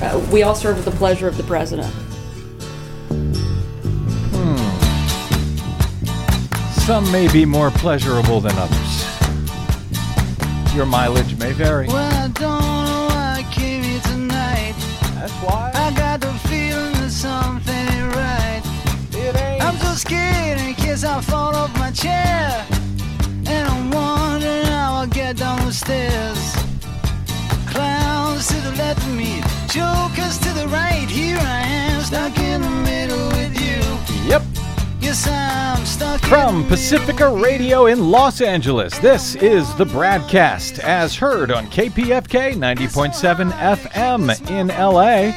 Uh, we all serve at the pleasure of the president. Hmm. Some may be more pleasurable than others. Your mileage may vary. Well, I don't know why I came here tonight. That's why I got the feeling that something ain't right. it ain't. I'm so scared in case I fall off my chair. And I'm wondering how I'll get down the stairs. Clowns to the left of me, jokers to the right. Here I am, stuck in the middle with you. Yep. Yes, I'm stuck From Pacifica Radio in Los Angeles, this is the Bradcast, as heard on KPFK 90.7 FM in LA.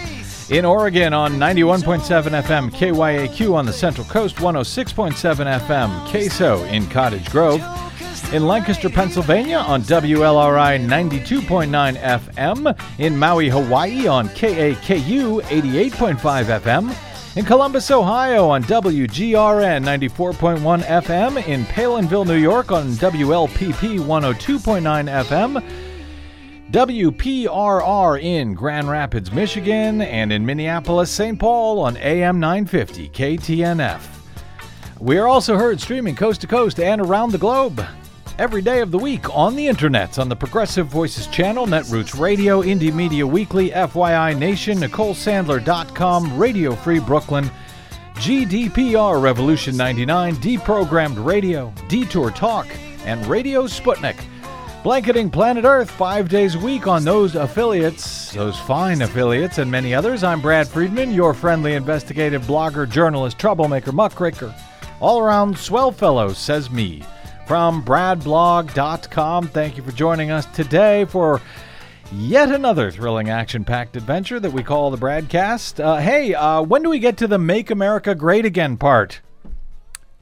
In Oregon on 91.7 FM KYAQ on the Central Coast, 106.7 FM Queso in Cottage Grove. In Lancaster, Pennsylvania on WLRI 92.9 FM. In Maui, Hawaii on KAKU 88.5 FM. In Columbus, Ohio on WGRN 94.1 FM. In Palenville, New York on WLPP 102.9 FM. WPRR in Grand Rapids, Michigan, and in Minneapolis, St. Paul on AM 950 KTNF. We are also heard streaming coast to coast and around the globe every day of the week on the internet on the Progressive Voices channel, Netroots Radio, Indie Media Weekly, FYI Nation, NicoleSandler.com, Radio Free Brooklyn, GDPR Revolution 99, Deprogrammed Radio, Detour Talk, and Radio Sputnik. Blanketing planet Earth five days a week on those affiliates, those fine affiliates, and many others. I'm Brad Friedman, your friendly investigative blogger, journalist, troublemaker, muckraker, all around swell fellow, says me. From bradblog.com, thank you for joining us today for yet another thrilling action packed adventure that we call the Bradcast. Uh, hey, uh, when do we get to the Make America Great Again part?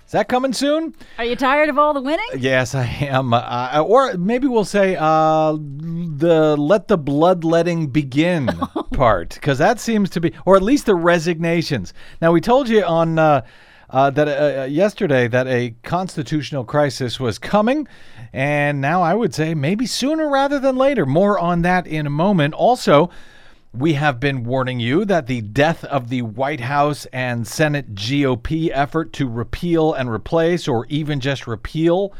Is that coming soon? Are you tired of all the winning? Yes, I am. Uh, or maybe we'll say uh, the let the bloodletting begin part, because that seems to be, or at least the resignations. Now, we told you on uh, uh, that uh, yesterday that a constitutional crisis was coming, and now I would say maybe sooner rather than later. More on that in a moment. Also, we have been warning you that the death of the White House and Senate GOP effort to repeal and replace, or even just repeal,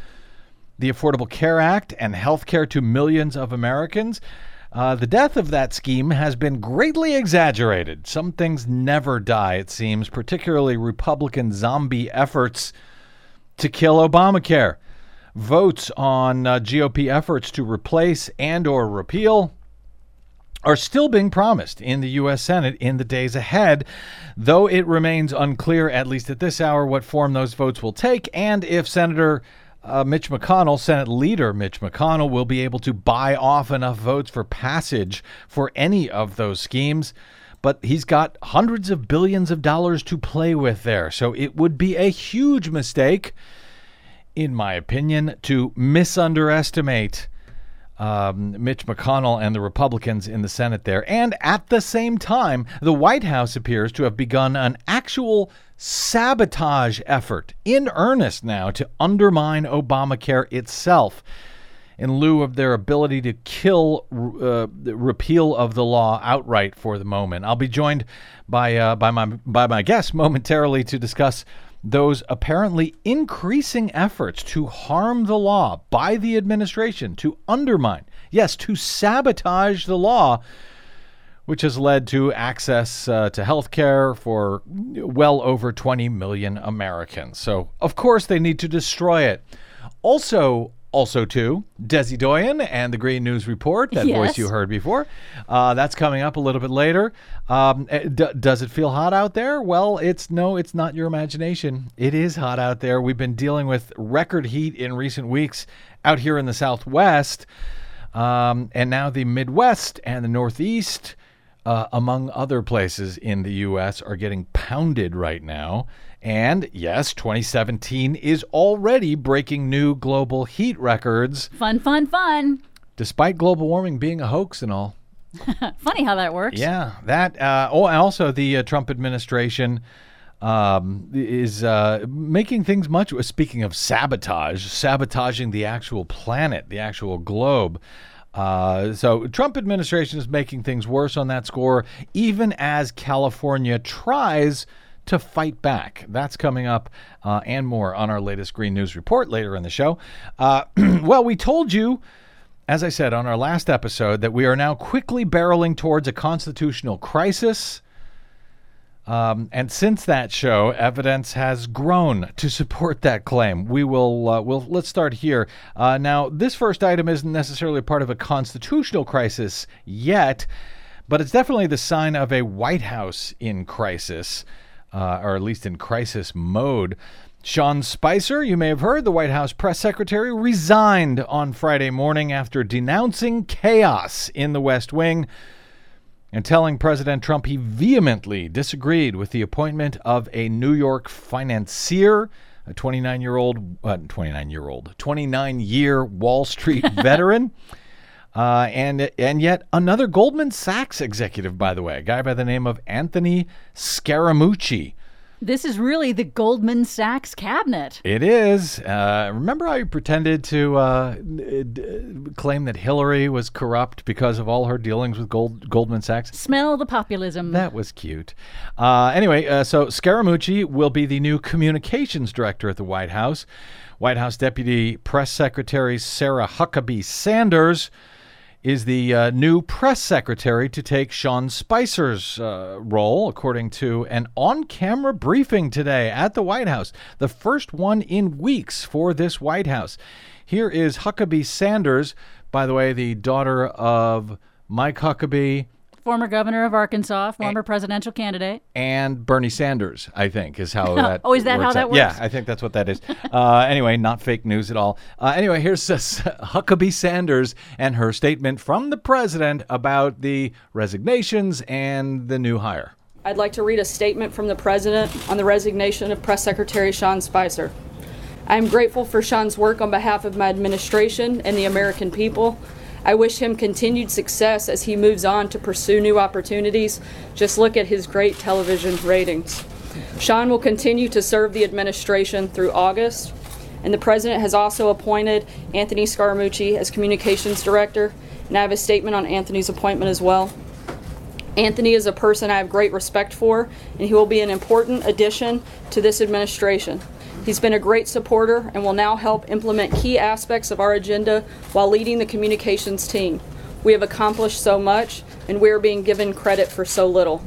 the Affordable Care Act and health care to millions of Americans. Uh, the death of that scheme has been greatly exaggerated. Some things never die, it seems, particularly Republican zombie efforts to kill Obamacare. Votes on uh, GOP efforts to replace and or repeal are still being promised in the U.S. Senate in the days ahead, though it remains unclear, at least at this hour, what form those votes will take and if Senator uh, Mitch McConnell, Senate leader Mitch McConnell, will be able to buy off enough votes for passage for any of those schemes. But he's got hundreds of billions of dollars to play with there. So it would be a huge mistake, in my opinion, to misunderestimate um, Mitch McConnell and the Republicans in the Senate there. And at the same time, the White House appears to have begun an actual sabotage effort in earnest now to undermine Obamacare itself in lieu of their ability to kill uh, repeal of the law outright for the moment. I'll be joined by uh, by my by my guest momentarily to discuss those apparently increasing efforts to harm the law by the administration, to undermine, yes, to sabotage the law, which has led to access uh, to health care for well over 20 million Americans. So, of course, they need to destroy it. Also, also, too, Desi Doyen and the Green News Report, that voice you heard before. Uh, that's coming up a little bit later. Um, eh, d- does it feel hot out there? Well, it's no, it's not your imagination. It is hot out there. We've been dealing with record heat in recent weeks out here in the Southwest, um, and now the Midwest and the Northeast, uh, among other places in the U.S., are getting pounded right now. And yes, 2017 is already breaking new global heat records, Fun, fun, fun. despite global warming being a hoax and all. Funny how that works. Yeah, that. Uh, oh, and also the uh, Trump administration um, is uh, making things much. Speaking of sabotage, sabotaging the actual planet, the actual globe. Uh, so Trump administration is making things worse on that score, even as California tries to fight back. That's coming up uh, and more on our latest Green News report later in the show. Uh, well, we told you, as I said on our last episode, that we are now quickly barreling towards a constitutional crisis. Um, and since that show, evidence has grown to support that claim. We will, uh, we'll, let's start here. Uh, now, this first item isn't necessarily part of a constitutional crisis yet, but it's definitely the sign of a White House in crisis, uh, or at least in crisis mode. Sean Spicer, you may have heard, the White House press secretary, resigned on Friday morning after denouncing chaos in the West Wing and telling President Trump he vehemently disagreed with the appointment of a New York financier, a 29 year old, uh, 29 year old, 29 year Wall Street veteran. Uh, and and yet another Goldman Sachs executive, by the way, a guy by the name of Anthony Scaramucci, This is really the Goldman Sachs cabinet. It is. Uh, remember how you pretended to uh, d- claim that Hillary was corrupt because of all her dealings with Gold- Goldman Sachs? Smell the populism. That was cute. Uh, anyway, uh, so Scaramucci will be the new communications director at the White House. White House Deputy Press Secretary Sarah Huckabee Sanders is the uh, new press secretary to take Sean Spicer's uh, role, according to an on camera briefing today at the White House, the first one in weeks for this White House. Here is Huckabee Sanders, by the way, the daughter of Mike Huckabee Former governor of Arkansas, former presidential candidate. and Bernie Sanders, I think, is how that. Oh, is that how that out. Yeah. I think that's what that is. uh, anyway, not fake news at all. Uh, anyway, here's uh, Huckabee Sanders and her statement from the president about the resignations and the new hire. I'd like to read a statement from the President on the resignation of Press Secretary Sean Spicer. I am grateful for Sean's work on behalf of my administration and the American people. I wish him continued success as he moves on to pursue new opportunities. Just look at his great television ratings. Sean will continue to serve the administration through August, and the President has also appointed Anthony Scaramucci as Communications Director, and I have a statement on Anthony's appointment as well. Anthony is a person I have great respect for, and he will be an important addition to this administration. He's been a great supporter and will now help implement key aspects of our agenda while leading the communications team. We have accomplished so much, and we are being given credit for so little.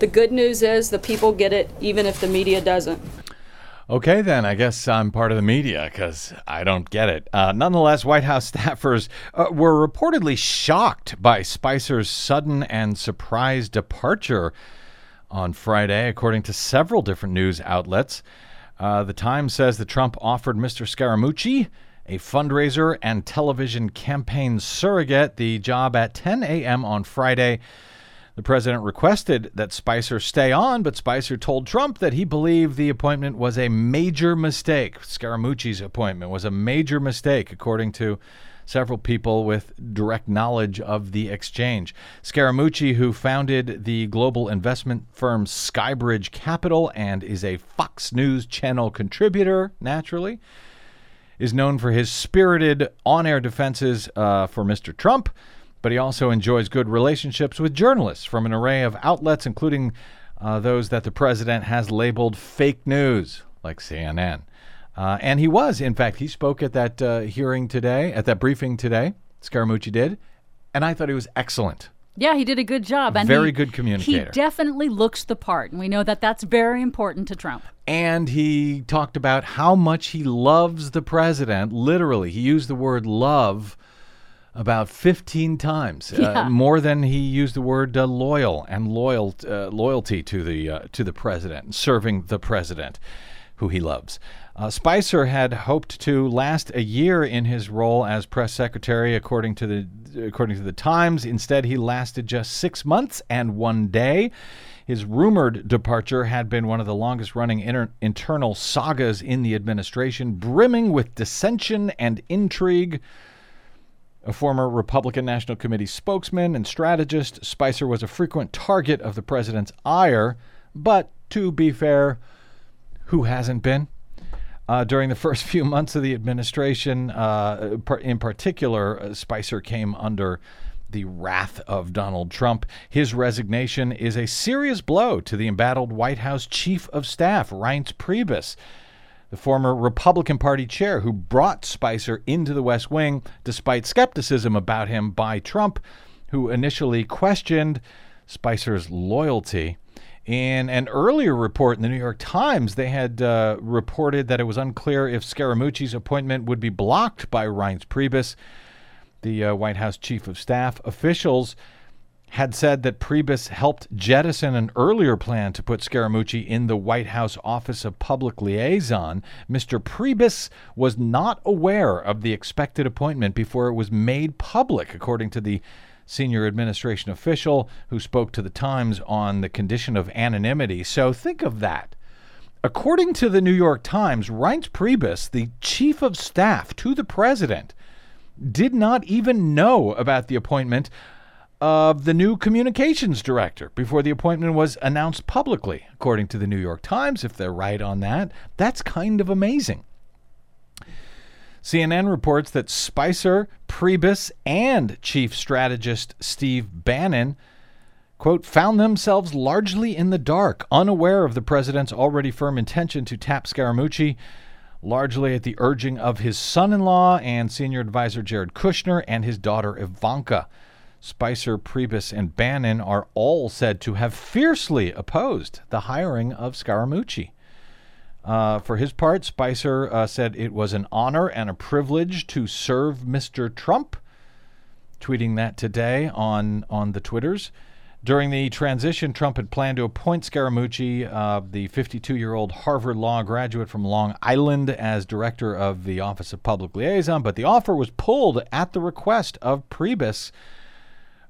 The good news is the people get it, even if the media doesn't. Okay, then I guess I'm part of the media because I don't get it. Uh, nonetheless, White House staffers uh, were reportedly shocked by Spicer's sudden and surprise departure on Friday, according to several different news outlets. Uh, the Times says that Trump offered Mr. Scaramucci, a fundraiser and television campaign surrogate, the job at 10 a.m. on Friday. The president requested that Spicer stay on, but Spicer told Trump that he believed the appointment was a major mistake. Scaramucci's appointment was a major mistake, according to several people with direct knowledge of the exchange. Scaramucci, who founded the global investment firm Skybridge Capital and is a Fox News Channel contributor, naturally, is known for his spirited on air defenses uh, for Mr. Trump but he also enjoys good relationships with journalists from an array of outlets, including uh, those that the president has labeled fake news, like CNN. Uh, and he was, in fact, he spoke at that uh, hearing today, at that briefing today. Scaramucci did, and I thought he was excellent. Yeah, he did a good job. And Very he- good communicator. He definitely looks the part, and we know that that's very important to Trump. And he talked about how much he loves the president. Literally, he used the word love about 15 times, Yeah. uh, more than he used the word uh, loyal and loyal uh, loyalty to the uh, to the president, serving the president, who he loves. Uh, Spicer had hoped to last a year in his role as press secretary, according to the according to the Times. Instead, he lasted just six months and one day. His rumored departure had been one of the longest running inter- internal sagas in the administration, brimming with dissension and intrigue. A former Republican National Committee spokesman and strategist, Spicer was a frequent target of the president's ire, but to be fair, who hasn't been? Uh, during the first few months of the administration, uh, in particular, uh, Spicer came under the wrath of Donald Trump. His resignation is a serious blow to the embattled White House chief of staff, Reince Priebus, the former Republican Party chair who brought Spicer into the West Wing despite skepticism about him by Trump, who initially questioned Spicer's loyalty. In an earlier report in the New York Times, they had uh, reported that it was unclear if Scaramucci's appointment would be blocked by Reince Priebus. The uh, White House chief of staff officials had said that Priebus helped jettison an earlier plan to put Scaramucci in the White House Office of Public Liaison. Mr. Priebus was not aware of the expected appointment before it was made public, according to the senior administration official who spoke to the Times on the condition of anonymity. So think of that. According to the New York Times, Reince Priebus, the chief of staff to the president, did not even know about the appointment of the new communications director before the appointment was announced publicly, according to the New York Times. If they're right on that, that's kind of amazing. CNN reports that Spicer, Priebus, and chief strategist Steve Bannon, quote, found themselves largely in the dark, unaware of the president's already firm intention to tap Scaramucci, largely at the urging of his son in law and senior advisor Jared Kushner and his daughter Ivanka. Spicer, Priebus, and Bannon are all said to have fiercely opposed the hiring of Scaramucci. Uh, for his part, Spicer uh, said it was an honor and a privilege to serve Mr. Trump, tweeting that today on, on the Twitters. During the transition, Trump had planned to appoint Scaramucci, uh, the 52 year old Harvard Law graduate from Long Island, as director of the Office of Public Liaison, but the offer was pulled at the request of Priebus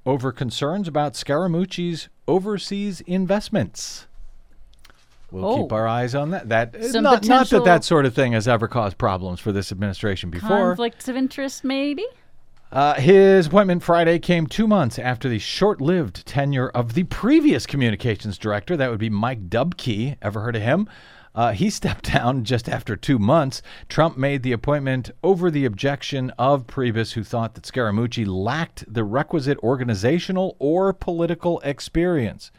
over concerns about Scaramucci's overseas investments. We'll keep Oh. our eyes on that. That Some not, not that that sort of thing has ever caused problems for this administration before. Conflicts of interest, maybe? Uh, his appointment Friday came two months after the short-lived tenure of the previous communications director. That would be Mike Dubke. Ever heard of him? Uh, he stepped down just after two months. Trump made the appointment over the objection of Priebus, who thought that Scaramucci lacked the requisite organizational or political experience.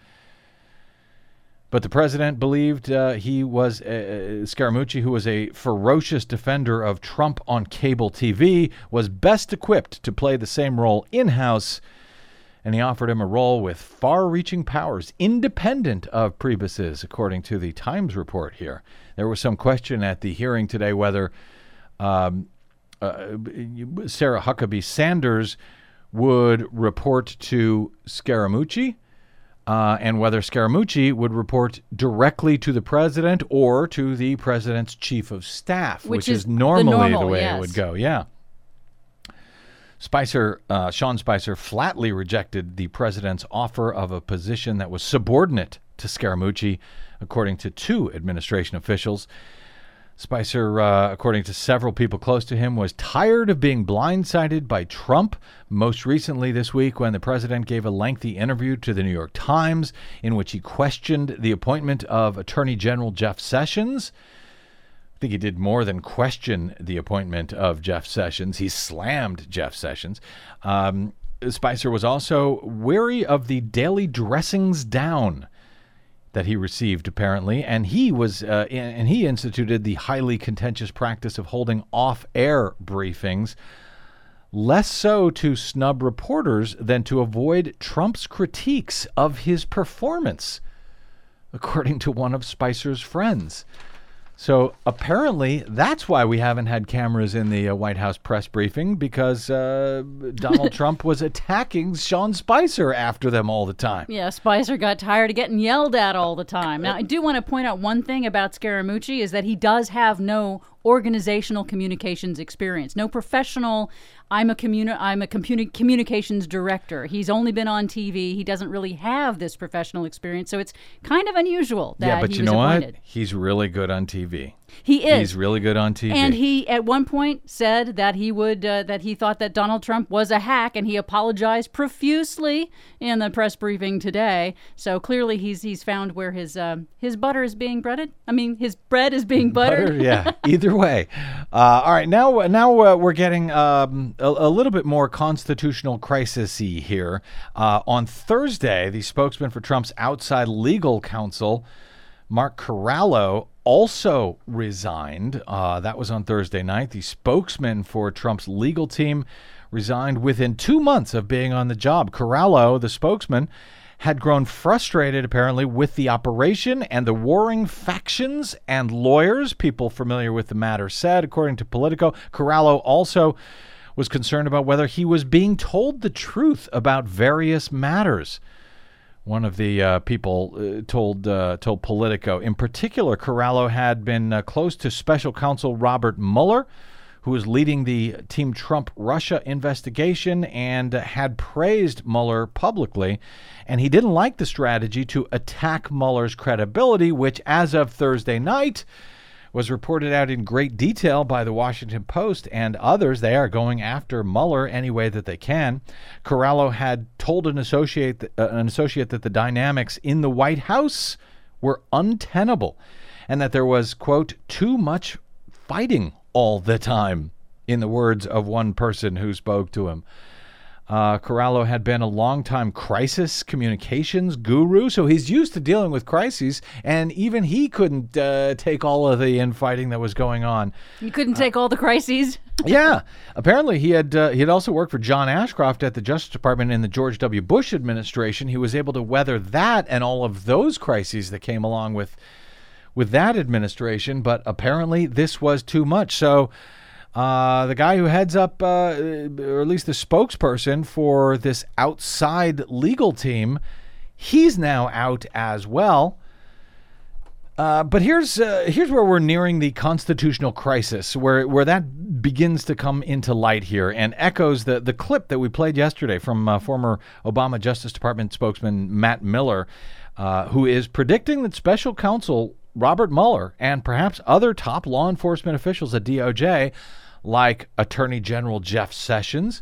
But the president believed uh, he was uh, Scaramucci, who was a ferocious defender of Trump on cable TV, was best equipped to play the same role in house. And he offered him a role with far reaching powers, independent of Priebus's, according to the Times report here. There was some question at the hearing today whether um, uh, Sarah Huckabee Sanders would report to Scaramucci uh, and whether Scaramucci would report directly to the president or to the president's chief of staff, Which which, is is normally the, normal, way yes. it would go. Yeah. Spicer, uh, Sean Spicer, flatly rejected the president's offer of a position that was subordinate to Scaramucci, according to two administration officials. Spicer, uh, according to several people close to him, was tired of being blindsided by Trump. Most recently this week, when the president gave a lengthy interview to the New York Times in which he questioned the appointment of Attorney General Jeff Sessions. I think he did more than question the appointment of Jeff Sessions. He slammed Jeff Sessions. Um, Spicer was also weary of the daily dressings down that he received apparently. And he was uh, in, and he instituted the highly contentious practice of holding off-air briefings less so to snub reporters than to avoid Trump's critiques of his performance according to one of Spicer's friends so apparently that's why we haven't had cameras in the uh, White House press briefing because uh, Donald Trump was attacking Sean Spicer after them all the time. Yeah, Spicer got tired of getting yelled at all the time. Now, I do want to point out one thing about Scaramucci is that he does have no organizational communications experience. No professional. I'm a communi- I'm a communi- communications director. He's only been on TV. He doesn't really have this professional experience, so it's kind of unusual that yeah, but you know appointed. what? He's really good on TV. He is. He's really good on TV. And he, at one point, said that he would uh, that he thought that Donald Trump was a hack, and he apologized profusely in the press briefing today. So clearly, he's he's found where his um his butter is being breaded. I mean, his bread is being buttered. Butter, yeah. Either way. Uh, all right. Now, now uh, we're getting um, a, a little bit more constitutional crisisy here. Uh, on Thursday, the spokesman for Trump's outside legal counsel, Mark Corallo, also resigned. Uh, that was on Thursday night. The spokesman for Trump's legal team resigned within two months of being on the job. Corallo, the spokesman, had grown frustrated apparently with the operation and the warring factions and lawyers. People familiar with the matter said, according to Politico, Corallo also was concerned about whether he was being told the truth about various matters. One of the uh, people uh, told uh, told Politico, in particular, Corallo had been uh, close to Special Counsel Robert Mueller, who was leading the Team Trump Russia investigation and had praised Mueller publicly. And he didn't like the strategy to attack Mueller's credibility, which, as of Thursday night, was reported out in great detail by the Washington Post and others. They are going after Mueller any way that they can. Corallo had told an associate, uh, an associate that the dynamics in the White House were untenable and that there was, quote, too much fighting all the time, in the words of one person who spoke to him. Uh, Corallo had been a longtime crisis communications guru, so he's used to dealing with crises, and even he couldn't uh, take all of the infighting that was going on. You couldn't take all the crises. yeah, apparently he had uh, he had also worked for John Ashcroft at the Justice Department in the George W. Bush administration. He was able to weather that and all of those crises that came along with with that administration, but apparently this was too much. So. Uh, the guy who heads up, uh, or at least the spokesperson for this outside legal team, he's now out as well. Uh, but here's uh, here's where we're nearing the constitutional crisis, where where that begins to come into light here, and echoes the the clip that we played yesterday from uh, former Obama Justice Department spokesman Matt Miller, uh, who is predicting that Special Counsel Robert Mueller and perhaps other top law enforcement officials at DOJ, like Attorney General Jeff Sessions,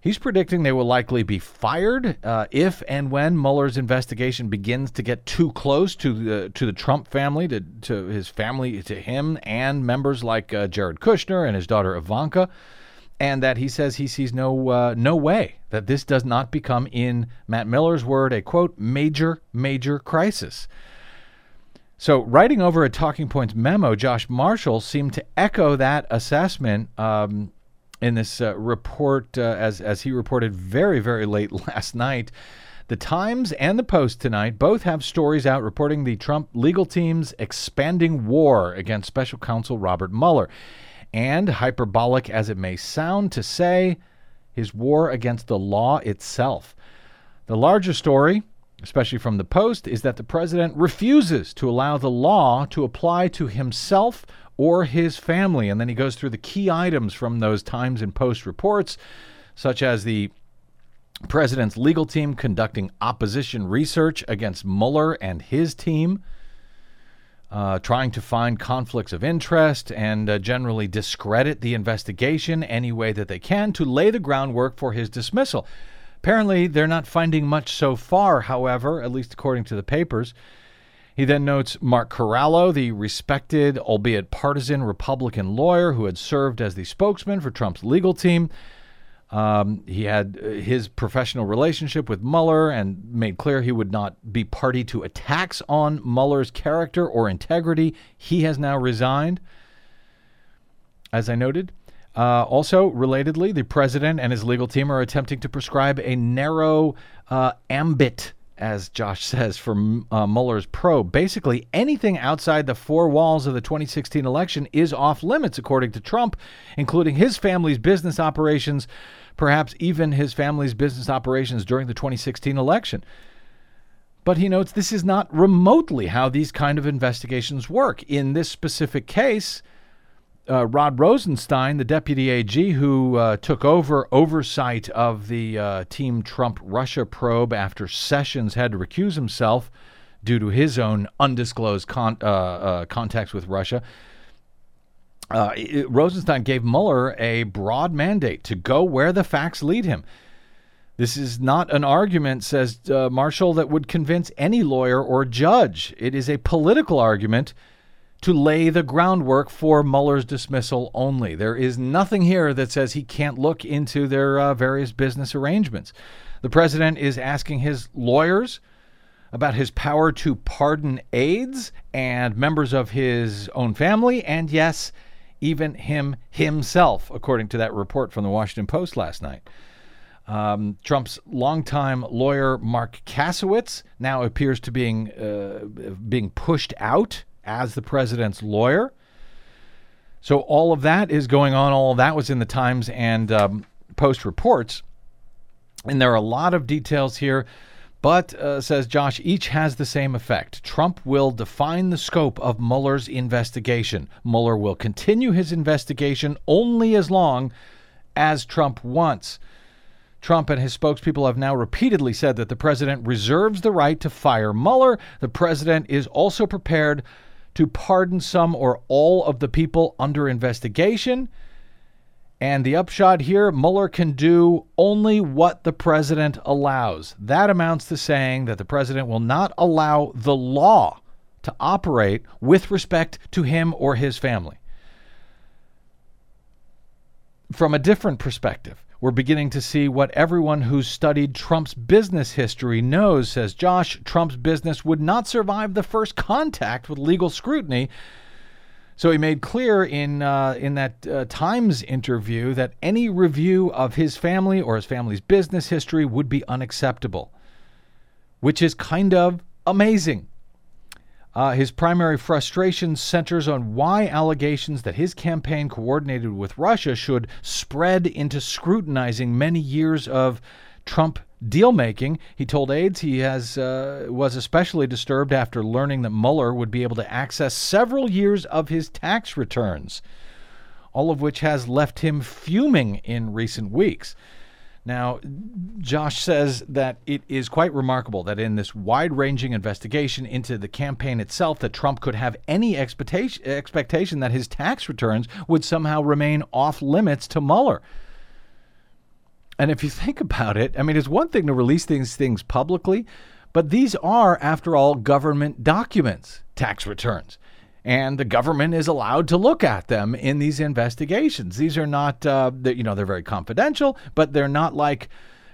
He's predicting they will likely be fired uh, if and when Mueller's investigation begins to get too close to the to the Trump family, to to his family, to him, and members like uh, Jared Kushner and his daughter Ivanka, and that he says he sees no uh, no way that this does not become, in Matt Miller's word, a quote major major crisis. So, writing over a Talking Points memo, Josh Marshall seemed to echo that assessment. Um, in this uh, report, uh, as as he reported very very late last night. The Times and the Post tonight both have stories out reporting the Trump legal team's expanding war against special counsel Robert Mueller. And hyperbolic as it may sound to say, his war against the law itself. The larger story, especially from the Post, is that the president refuses to allow the law to apply to himself or his family. And then he goes through the key items from those Times and Post reports, such as the president's legal team conducting opposition research against Mueller and his team, uh, trying to find conflicts of interest and uh, generally discredit the investigation any way that they can to lay the groundwork for his dismissal. Apparently, they're not finding much so far, however, at least according to the papers. He then notes Mark Corallo, the respected, albeit partisan Republican lawyer who had served as the spokesman for Trump's legal team. Um, he had uh, his professional relationship with Mueller and made clear he would not be party to attacks on Mueller's character or integrity. He has now resigned, as I noted. Uh, also, relatedly, the president and his legal team are attempting to prescribe a narrow uh, ambit as Josh says, for uh, Mueller's probe. Basically, anything outside the four walls of the 2016 election is off limits, according to Trump, including his family's business operations, perhaps even his family's business operations during the 2016 election. But he notes this is not remotely how these kind of investigations work. In this specific case, uh, Rod Rosenstein, the deputy AG who uh, took over oversight of the uh, Team Trump Russia probe after Sessions had to recuse himself due to his own undisclosed con- uh, uh, contacts with Russia. Uh, it- Rosenstein gave Mueller a broad mandate to go where the facts lead him. This is not an argument, says Marshall, that would convince any lawyer or judge. It is a political argument to lay the groundwork for Mueller's dismissal only. There is nothing here that says he can't look into their uh, various business arrangements. The president is asking his lawyers about his power to pardon aides and members of his own family, and yes, even him himself, according to that report from the Washington Post last night. Um, Trump's longtime lawyer Marc Kasowitz now appears to being uh, being pushed out as the president's lawyer. So all of that is going on. All of that was in the Times and um, Post reports, and there are a lot of details here. But, uh, says Josh, each has the same effect. Trump will define the scope of Mueller's investigation. Mueller will continue his investigation only as long as Trump wants. Trump and his spokespeople have now repeatedly said that the president reserves the right to fire Mueller. The president is also prepared to pardon some or all of the people under investigation. And the upshot here Mueller can do only what the president allows. That amounts to saying that the president will not allow the law to operate with respect to him or his family. From a different perspective, we're beginning to see what everyone who's studied Trump's business history knows, says Josh. Trump's business would not survive the first contact with legal scrutiny. So he made clear in uh, in that uh, Times interview that any review of his family or his family's business history would be unacceptable, which is kind of amazing. Uh, his primary frustration centers on why allegations that his campaign coordinated with Russia should spread into scrutinizing many years of Trump deal making. He told aides he has uh, was especially disturbed after learning that Mueller would be able to access several years of his tax returns, all of which has left him fuming in recent weeks. Now, Josh says that it is quite remarkable that in this wide-ranging investigation into the campaign itself, that Trump could have any expectation, expectation that his tax returns would somehow remain off limits to Mueller. And if you think about it, I mean, it's one thing to release these things publicly, but these are, after all, government documents, tax returns. And the government is allowed to look at them in these investigations. These are not, uh, you know, they're very confidential, but they're not like,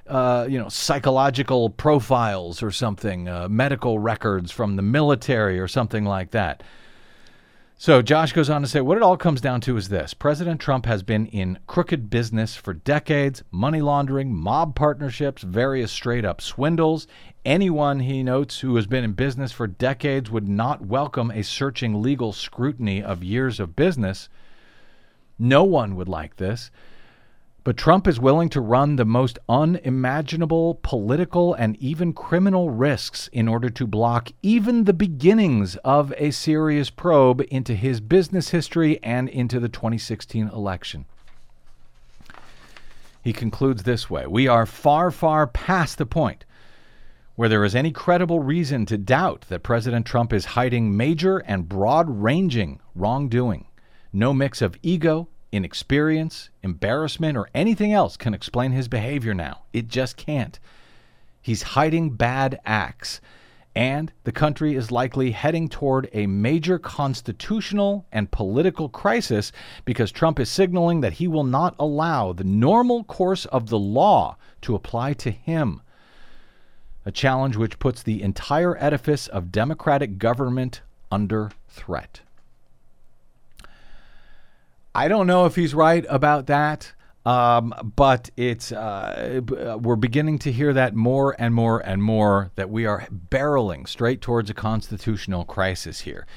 uh, you know, psychological profiles or something, uh, medical records from the military or something like that. So Josh goes on to say what it all comes down to is this President Trump has been in crooked business for decades money laundering, mob partnerships, various straight up swindles. Anyone, he notes, who has been in business for decades would not welcome a searching legal scrutiny of years of business. No one would like this. But Trump is willing to run the most unimaginable political and even criminal risks in order to block even the beginnings of a serious probe into his business history and into the 2016 election. He concludes this way We are far, far past the point where there is any credible reason to doubt that President Trump is hiding major and broad ranging wrongdoing. No mix of ego, inexperience, embarrassment, or anything else can explain his behavior now. It just can't. He's hiding bad acts, and the country is likely heading toward a major constitutional and political crisis because Trump is signaling that he will not allow the normal course of the law to apply to him. A challenge which puts the entire edifice of democratic government under threat. I don't know if he's right about that, um, but it's uh, uh, we're beginning to hear that more and more and more that we are barreling straight towards a constitutional crisis here.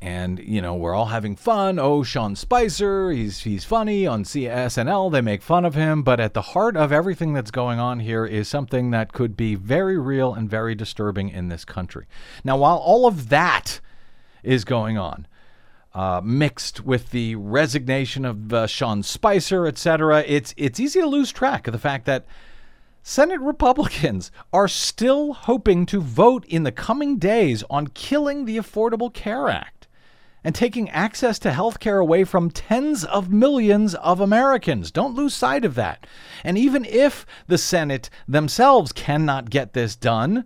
And you know we're all having fun. Oh, Sean Spicer, he's he's funny on CSNL. They make fun of him, but at the heart of everything that's going on here is something that could be very real and very disturbing in this country. Now, while all of that is going on, uh, mixed with the resignation of uh, Sean Spicer, etc., it's it's easy to lose track of the fact that Senate Republicans are still hoping to vote in the coming days on killing the Affordable Care Act and taking access to health care away from tens of millions of Americans. Don't lose sight of that. And even if the Senate themselves cannot get this done,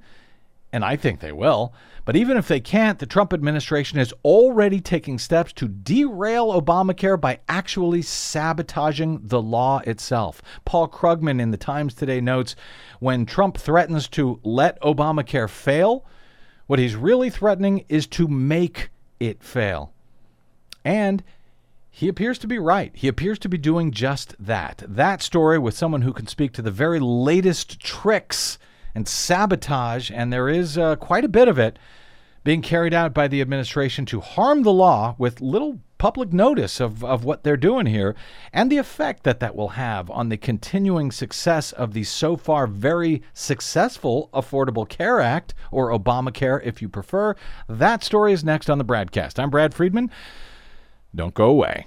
and I think they will, but even if they can't, the Trump administration is already taking steps to derail Obamacare by actually sabotaging the law itself. Paul Krugman in the Times today notes when Trump threatens to let Obamacare fail, what he's really threatening is to make it fail. And he appears to be right. He appears to be doing just that. That story with someone who can speak to the very latest tricks and sabotage, and there is uh, quite a bit of it being carried out by the administration to harm the law with little public notice of, of what they're doing here and the effect that that will have on the continuing success of the so far very successful Affordable Care Act, or Obamacare if you prefer. That story is next on the Bradcast. I'm Brad Friedman. Don't go away.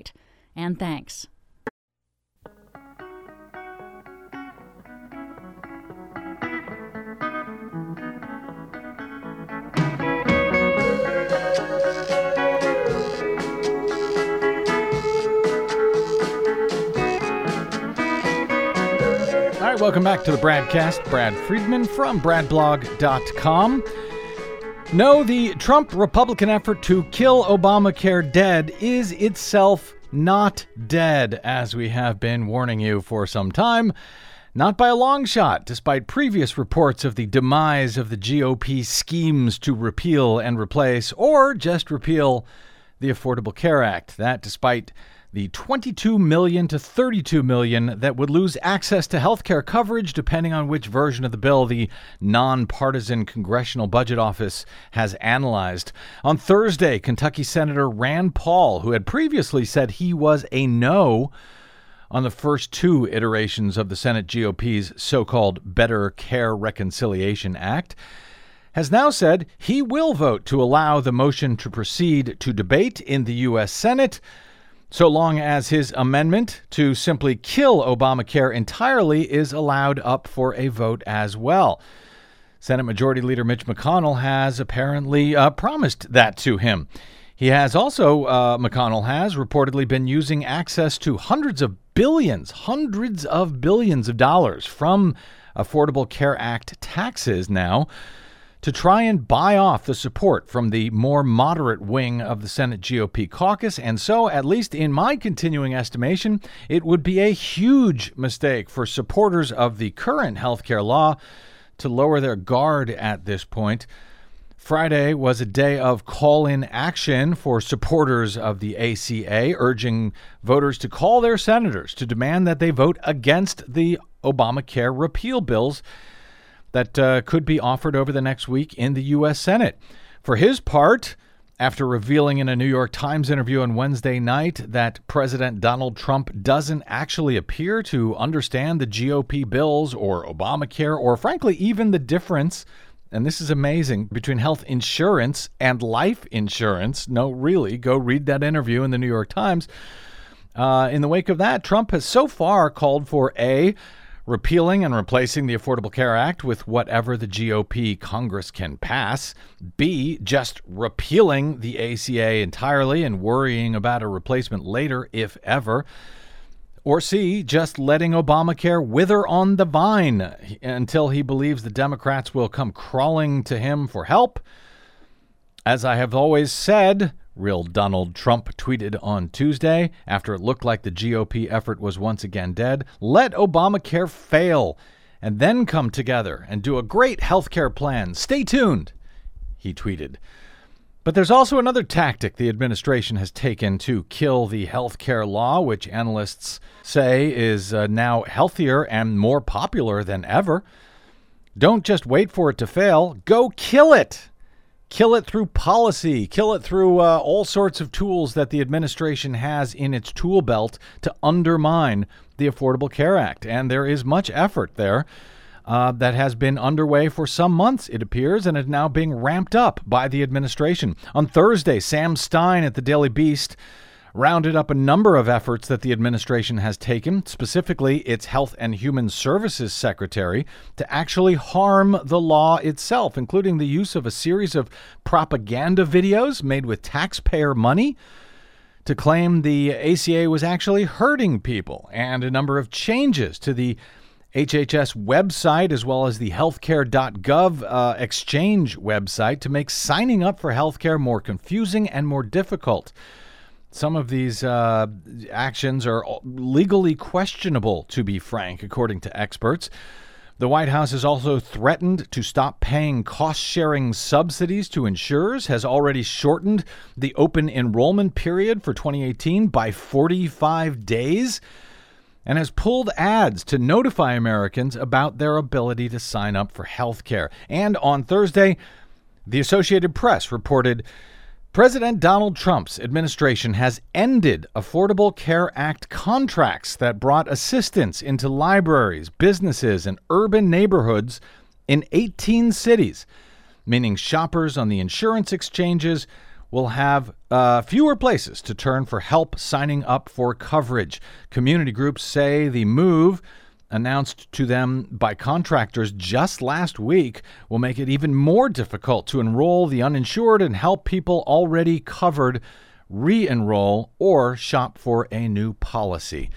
and thanks. All right, welcome back to the Bradcast. Brad Friedman from BradBlog.com. No, the Trump Republican effort to kill Obamacare dead is itself not dead, as we have been warning you for some time. Not by a long shot, despite previous reports of the demise of the GOP schemes to repeal and replace, or just repeal the Affordable Care Act. That, despite the 22 million to 32 million that would lose access to health care coverage depending on which version of the bill the nonpartisan Congressional Budget Office has analyzed. On Thursday, Kentucky Senator Rand Paul, who had previously said he was a no on the first two iterations of the Senate GOP's so called Better Care Reconciliation Act, has now said he will vote to allow the motion to proceed to debate in the U.S. Senate so long as his amendment to simply kill Obamacare entirely is allowed up for a vote as well. Senate Majority Leader Mitch McConnell has apparently uh, promised that to him. He has also, uh, McConnell has reportedly been using access to hundreds of billions, hundreds of billions of dollars from Affordable Care Act taxes now to try and buy off the support from the more moderate wing of the Senate GOP caucus. And so, at least in my continuing estimation, it would be a huge mistake for supporters of the current health care law to lower their guard at this point. Friday was a day of call in action for supporters of the ACA, urging voters to call their senators to demand that they vote against the Obamacare repeal bills that uh, could be offered over the next week in the U.S. Senate. For his part, after revealing in a New York Times interview on Wednesday night that President Donald Trump doesn't actually appear to understand the GOP bills or Obamacare, or frankly, even the difference, and this is amazing, between health insurance and life insurance. No, really, go read that interview in the New York Times. Uh, in the wake of that, Trump has so far called for A, repealing and replacing the Affordable Care Act with whatever the GOP Congress can pass, B, just repealing the ACA entirely and worrying about a replacement later, if ever, or C, just letting Obamacare wither on the vine until he believes the Democrats will come crawling to him for help. As I have always said, Real Donald Trump tweeted on Tuesday after it looked like the GOP effort was once again dead let Obamacare fail and then come together and do a great healthcare plan. Stay tuned, he tweeted. But there's also another tactic the administration has taken to kill the health care law, which analysts say is uh, now healthier and more popular than ever. Don't just wait for it to fail, go kill it. Kill it through policy, kill it through uh, all sorts of tools that the administration has in its tool belt to undermine the Affordable Care Act. And there is much effort there uh, that has been underway for some months, it appears, and is now being ramped up by the administration. On Thursday, Sam Stein at the Daily Beast rounded up a number of efforts that the administration has taken, specifically its Health and Human Services Secretary, to actually harm the law itself, including the use of a series of propaganda videos made with taxpayer money to claim the ACA was actually hurting people, and a number of changes to the HHS website as well as the healthcare.gov uh, exchange website to make signing up for healthcare more confusing and more difficult. Some of these uh, actions are legally questionable, to be frank, according to experts. The White House has also threatened to stop paying cost sharing subsidies to insurers, has already shortened the open enrollment period for 2018 by 45 days and has pulled ads to notify Americans about their ability to sign up for health care. And on Thursday, the Associated Press reported President Donald Trump's administration has ended Affordable Care Act contracts that brought assistance into libraries, businesses, and urban neighborhoods in 18 cities, meaning shoppers on the insurance exchanges will have uh, fewer places to turn for help signing up for coverage. Community groups say the move announced to them by contractors just last week will make it even more difficult to enroll the uninsured and help people already covered re enroll or shop for a new policy.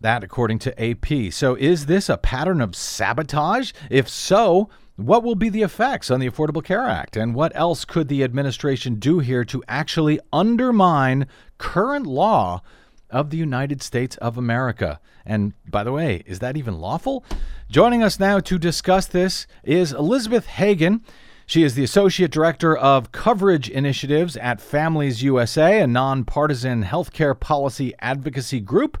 That, according to AP. So, is this a pattern of sabotage? If so, what will be the effects on the Affordable Care Act? And what else could the administration do here to actually undermine current law of the United States of America? And by the way, is that even lawful? Joining us now to discuss this is Elizabeth Hagan. She is the Associate Director of Coverage Initiatives at Families USA, a nonpartisan healthcare policy advocacy group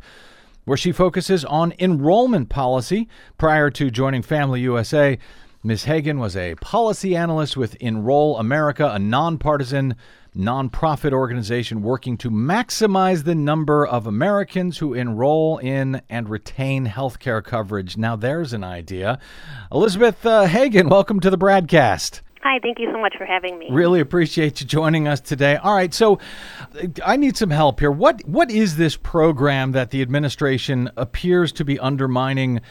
where she focuses on enrollment policy. Prior to joining Family USA, Ms. Hagan was a policy analyst with Enroll America, a nonpartisan nonprofit organization working to maximize the number of Americans who enroll in and retain health care coverage. Now, there's an idea. Elizabeth uh, Hagan, welcome to the BradCast. Hi, thank you so much for having me. Really appreciate you joining us today. All right, so I need some help here. What what is this program that the administration appears to be undermining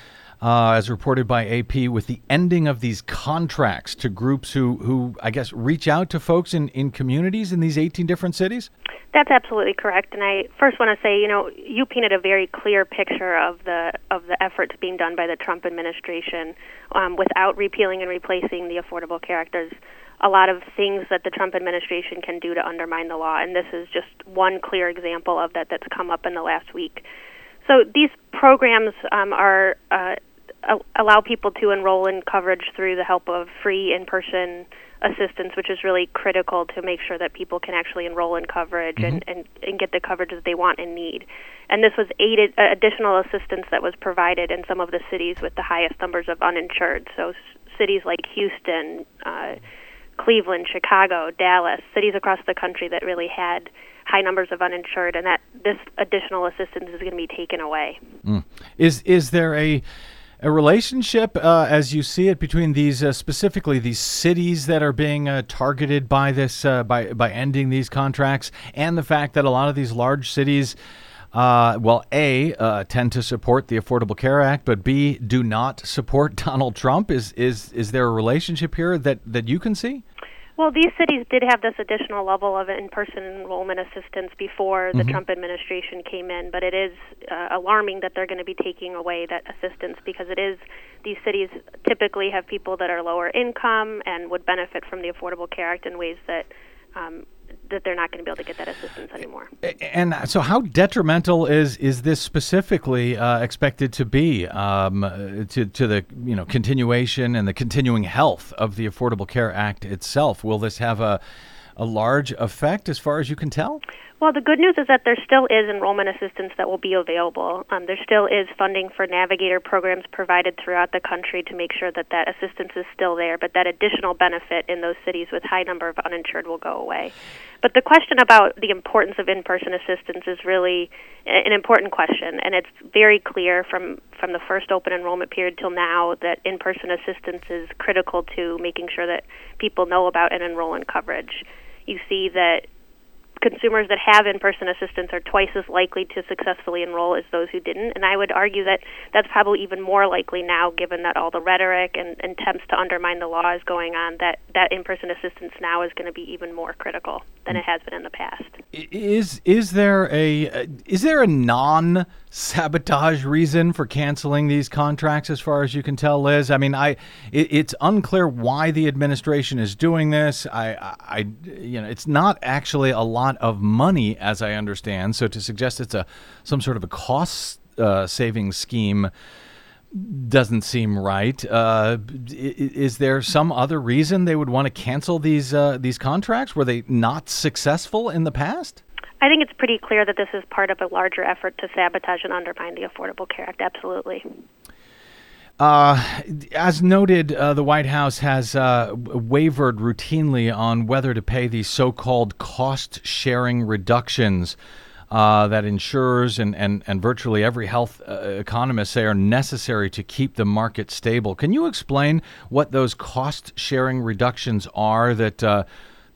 uh, as reported by AP, with the ending of these contracts to groups who, who I guess, reach out to folks in, in communities in these 18 different cities? That's absolutely correct. And I first want to say, you know, you painted a very clear picture of the of the efforts being done by the Trump administration um, without repealing and replacing the Affordable Care Act. There's a lot of things that the Trump administration can do to undermine the law, and this is just one clear example of that that's come up in the last week. So these programs um, are uh, allow people to enroll in coverage through the help of free in-person assistance, which is really critical to make sure that people can actually enroll in coverage mm-hmm. and, and, and get the coverage that they want and need. And this was aided, uh, additional assistance that was provided in some of the cities with the highest numbers of uninsured. So s- cities like Houston, uh, Cleveland, Chicago, Dallas, cities across the country that really had high numbers of uninsured, and that this additional assistance is going to be taken away. Mm. Is is there a a relationship uh, as you see it between these uh, specifically these cities that are being uh, targeted by this uh, by by ending these contracts and the fact that a lot of these large cities uh, well a uh, tend to support the affordable care act but b do not support donald trump. Is is is there a relationship here that that you can see well, these cities did have this additional level of in-person enrollment assistance before the mm-hmm. Trump administration came in, but it is uh, alarming that they're going to be taking away that assistance because it is these cities typically have people that are lower income and would benefit from the Affordable Care Act in ways that um, that they're not going to be able to get that assistance anymore. And so, how detrimental is is this specifically uh, expected to be um, to to the you know continuation and the continuing health of the Affordable Care Act itself? Will this have a a large effect, as far as you can tell? Well, the good news is that there still is enrollment assistance that will be available. Um, there still is funding for navigator programs provided throughout the country to make sure that that assistance is still there, but that additional benefit in those cities with high number of uninsured will go away. But the question about the importance of in-person assistance is really an important question, and it's very clear from from the first open enrollment period till now that in-person assistance is critical to making sure that people know about and enroll in coverage. You see that consumers that have in-person assistance are twice as likely to successfully enroll as those who didn't. And i would argue that that's probably even more likely now given that all the rhetoric and, and attempts to undermine the law is going on that that in-person assistance now is going to be even more critical than it mm. has been in the past. Is is there a is there a non sabotage reason for canceling these contracts as far as you can tell liz i mean i it, it's unclear why the administration is doing this i i you know it's not actually a lot of money as i understand so to suggest it's a some sort of a cost uh, saving scheme doesn't seem right. Uh, is there some other reason they would want to cancel these uh, these contracts? Were they not successful in the past? I think it's pretty clear that this is part of a larger effort to sabotage and undermine the Affordable Care Act. Absolutely. Uh, as noted, uh, the White House has uh, wavered routinely on whether to pay these so called cost sharing reductions uh, that insurers and, and, and virtually every health uh, economist say are necessary to keep the market stable. Can you explain what those cost sharing reductions are that uh,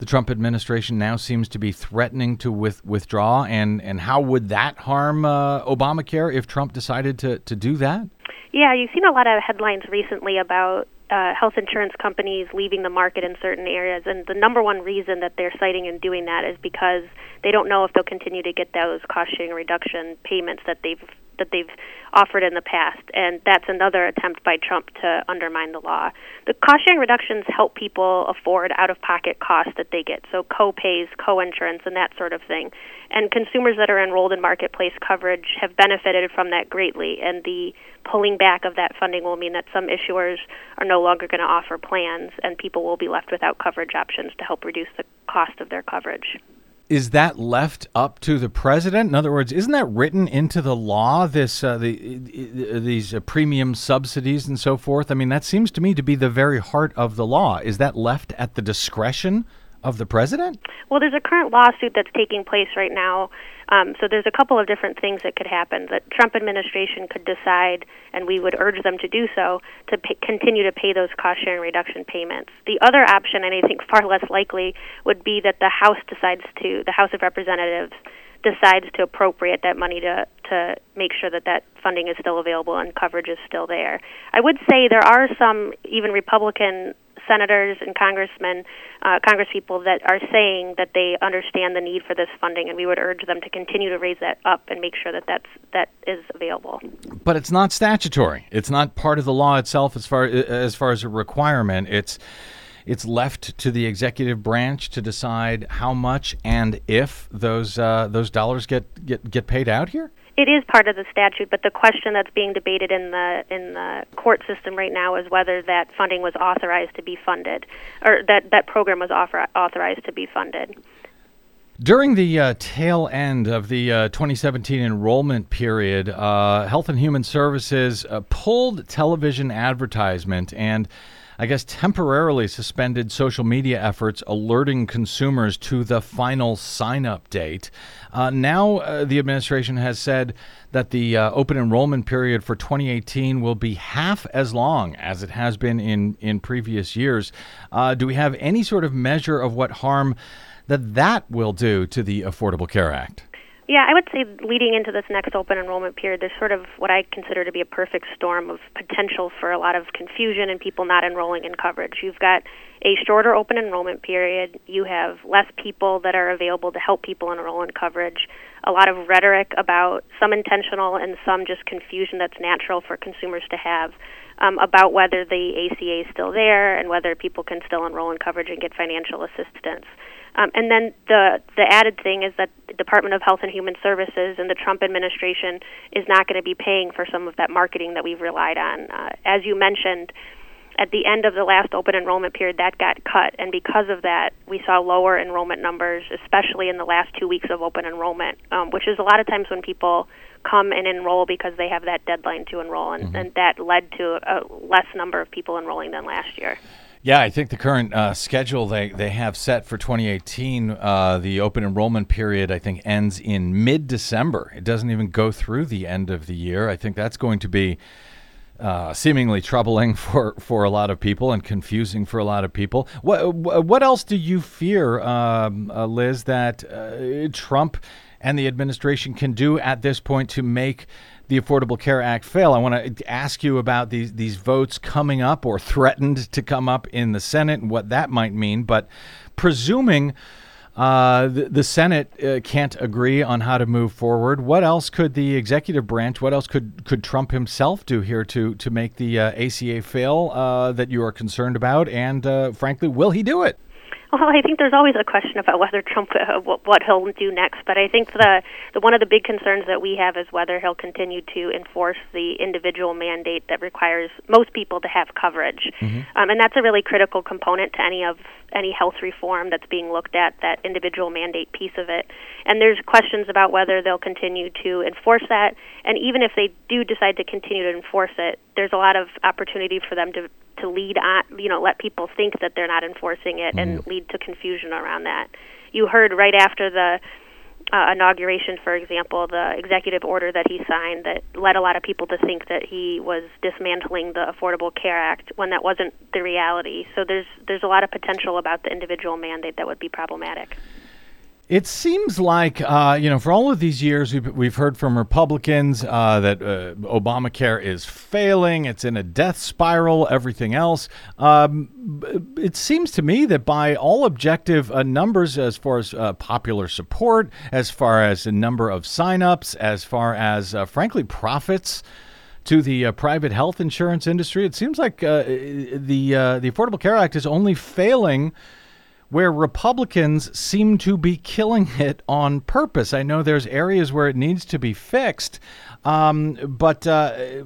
the Trump administration now seems to be threatening to with, withdraw, and, and how would that harm uh, Obamacare if Trump decided to, to do that? Yeah, you've seen a lot of headlines recently about uh, health insurance companies leaving the market in certain areas, and the number one reason that they're citing in doing that is because they don't know if they'll continue to get those cost sharing reduction payments that they've that they've offered in the past, and that's another attempt by Trump to undermine the law. The cost sharing reductions help people afford out of pocket costs that they get, so co-pays, co-insurance, and that sort of thing. And consumers that are enrolled in marketplace coverage have benefited from that greatly, and the pulling back of that funding will mean that some issuers are no longer going to offer plans, and people will be left without coverage options to help reduce the cost of their coverage is that left up to the president? In other words, isn't that written into the law? This uh, the these uh, premium subsidies and so forth. I mean, that seems to me to be the very heart of the law. Is that left at the discretion of the president? Well, there's a current lawsuit that's taking place right now um, so there's a couple of different things that could happen. The Trump administration could decide, and we would urge them to do so, to pay, continue to pay those cost sharing reduction payments. The other option, and I think far less likely, would be that the House decides to, the House of Representatives decides to appropriate that money to to make sure that that funding is still available and coverage is still there. I would say there are some even Republican senators and congressmen, uh, congresspeople that are saying that they understand the need for this funding, and we would urge them to continue to raise that up and make sure that that's that is available. But it's not statutory. It's not part of the law itself as far as far as a requirement. It's it's left to the executive branch to decide how much and if those uh, those dollars get, get get paid out here. It is part of the statute, but the question that's being debated in the in the court system right now is whether that funding was authorized to be funded, or that that program was offer, authorized to be funded. During the uh, tail end of the uh, 2017 enrollment period, uh, Health and Human Services uh, pulled television advertisement and I guess, temporarily suspended social media efforts alerting consumers to the final sign up date. Uh, now, uh, the administration has said that the uh, open enrollment period for 2018 will be half as long as it has been in, in previous years. Uh, do we have any sort of measure of what harm that that will do to the Affordable Care Act? Yeah, I would say leading into this next open enrollment period, there's sort of what I consider to be a perfect storm of potential for a lot of confusion and people not enrolling in coverage. You've got a shorter open enrollment period, you have less people that are available to help people enroll in coverage, a lot of rhetoric about some intentional and some just confusion that's natural for consumers to have. Um, about whether the ACA is still there and whether people can still enroll in coverage and get financial assistance. Um, and then the the added thing is that the Department of Health and Human Services and the Trump administration is not going to be paying for some of that marketing that we've relied on. Uh, as you mentioned, at the end of the last open enrollment period, that got cut, and because of that, we saw lower enrollment numbers, especially in the last two weeks of open enrollment, um, which is a lot of times when people come and enroll because they have that deadline to enroll, and, mm-hmm. and that led to a less number of people enrolling than last year. Yeah, I think the current uh, schedule they, they have set for 2018, uh, the open enrollment period, I think ends in mid December. It doesn't even go through the end of the year. I think that's going to be uh, seemingly troubling for, for a lot of people and confusing for a lot of people. What, what else do you fear, um, uh, Liz, that uh, Trump and the administration can do at this point to make the Affordable Care Act fail. I want to ask you about these these votes coming up or threatened to come up in the Senate and what that might mean. But presuming uh, the, the, Senate uh, can't agree on how to move forward, what else could the executive branch? What else could could Trump himself do here to to make the uh, ACA fail uh, that you are concerned about? And uh, frankly, will he do it? Well, I think there's always a question about whether Trump uh, what he'll do next, but I think the, the one of the big concerns that we have is whether he'll continue to enforce the individual mandate that requires most people to have coverage, mm-hmm. um, and that's a really critical component to any of any health reform that's being looked at. That individual mandate piece of it, and there's questions about whether they'll continue to enforce that, and even if they do decide to continue to enforce it, there's a lot of opportunity for them to to lead on, you know, let people think that they're not enforcing it mm and mm-hmm. lead to confusion around that. You heard right after the uh, inauguration, for example, the executive order that he signed that led a lot of people to think that he was dismantling the Affordable Care Act when that wasn't the reality. So there's there's a lot of potential about the individual mandate that would be problematic. It seems like, uh, you know, for all of these years, we've, we've heard from Republicans uh, that uh, Obamacare is failing, it's in a death spiral, everything else. Um, it seems to me that by all objective uh, numbers, as far as uh, popular support, as far as the number of signups, as far as, uh, frankly, profits, to the uh, private health insurance industry. It seems like uh, the uh, the Affordable Care Act is only failing where Republicans seem to be killing it on purpose. I know there's areas where it needs to be fixed, um, but uh,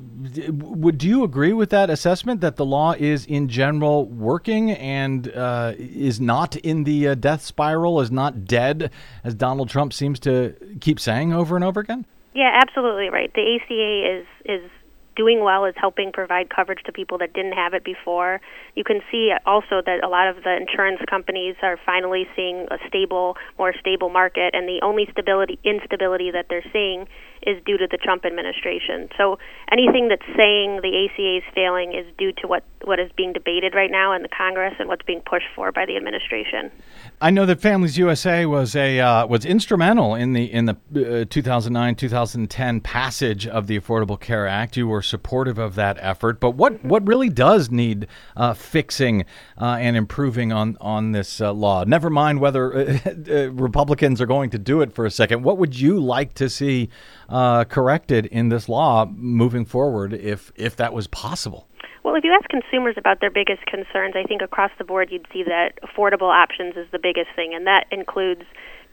would do you agree with that assessment that the law is in general working and uh, is not in the uh, death spiral, is not dead, as Donald Trump seems to keep saying over and over again? Yeah, absolutely right. The ACA is is doing well is helping provide coverage to people that didn't have it before. You can see also that a lot of the insurance companies are finally seeing a stable, more stable market, and the only stability instability that they're seeing is due to the Trump administration. So anything that's saying the ACA is failing is due to what what is being debated right now in the Congress and what's being pushed for by the administration. I know that Families USA was a uh, was instrumental in the in the uh, 2009 2010 passage of the Affordable Care Act. You were supportive of that effort, but what what really does need uh, fixing uh, and improving on on this uh, law? Never mind whether Republicans are going to do it for a second. What would you like to see corrected in this law moving forward, if if that was possible? Well, if you ask consumers about their biggest concerns, I think across the board you'd see that affordable options is the biggest thing, and that includes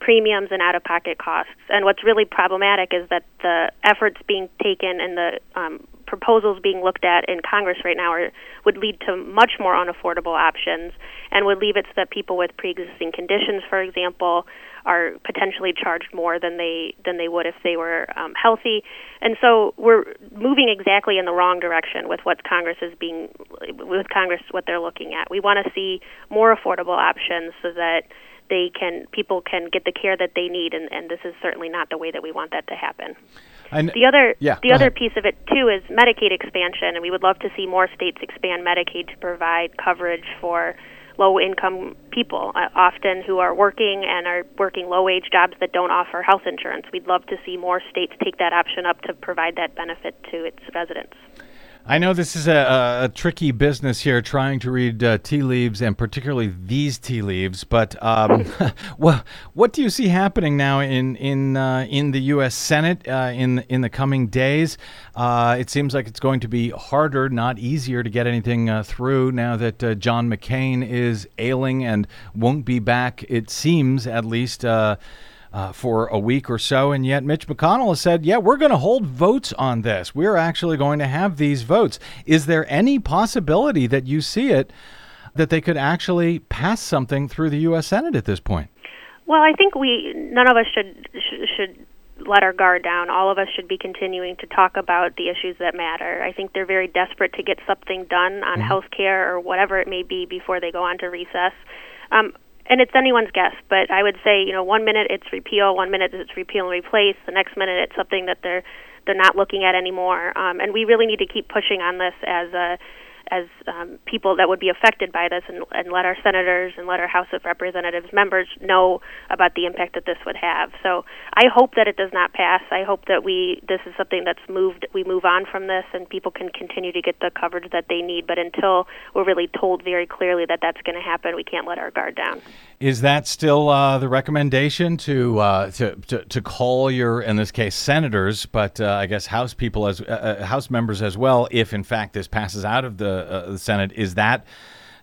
premiums and out of pocket costs. And what's really problematic is that the efforts being taken and the um, proposals being looked at in Congress right now are, would lead to much more unaffordable options and would leave it so that people with pre existing conditions, for example, are potentially charged more than they than they would if they were um, healthy, and so we're moving exactly in the wrong direction with what Congress is being with Congress what they're looking at. We want to see more affordable options so that they can people can get the care that they need, and, and this is certainly not the way that we want that to happen. And, the other yeah, the other ahead. piece of it too is Medicaid expansion, and we would love to see more states expand Medicaid to provide coverage for low income people, uh, often who are working and are working low wage jobs that don't offer health insurance. We'd love to see more states take that option up to provide that benefit to its residents. I know this is a, a, tricky business here, trying to read uh, tea leaves and particularly these tea leaves. But um, well, what do you see happening now in in uh, in the U.S. Senate uh, in in the coming days? Uh, it seems like it's going to be harder, not easier, to get anything uh, through now that uh, John McCain is ailing and won't be back. It seems, at least uh, for a week or so. And yet, Mitch McConnell has said, yeah, we're going to hold votes on this. We're actually going to have these votes. Is there any possibility that you see it that they could actually pass something through the U.S. Senate at this point? Well, I think we none of us should should, should let our guard down. All of us should be continuing to talk about the issues that matter. I think they're very desperate to get something done on mm-hmm. health care or whatever it may be before they go on to recess. Um, and it's anyone's guess, but I would say, you know, one minute it's repeal, one minute it's repeal and replace, the next minute it's something that they're they're not looking at anymore. Um, and we really need to keep pushing on this as a as um, people that would be affected by this and, and let our senators and let our House of Representatives members know about the impact that this would have. So I hope that it does not pass. I hope that we this is something that's moved we move on from this and people can continue to get the coverage that they need. But until we're really told very clearly that that's going to happen, we can't let our guard down. Is that still uh, the recommendation to, uh, to, to to call your, in this case, senators, but uh, I guess House people as uh, uh, House members as well, if in fact this passes out of the, uh, the Senate? Is that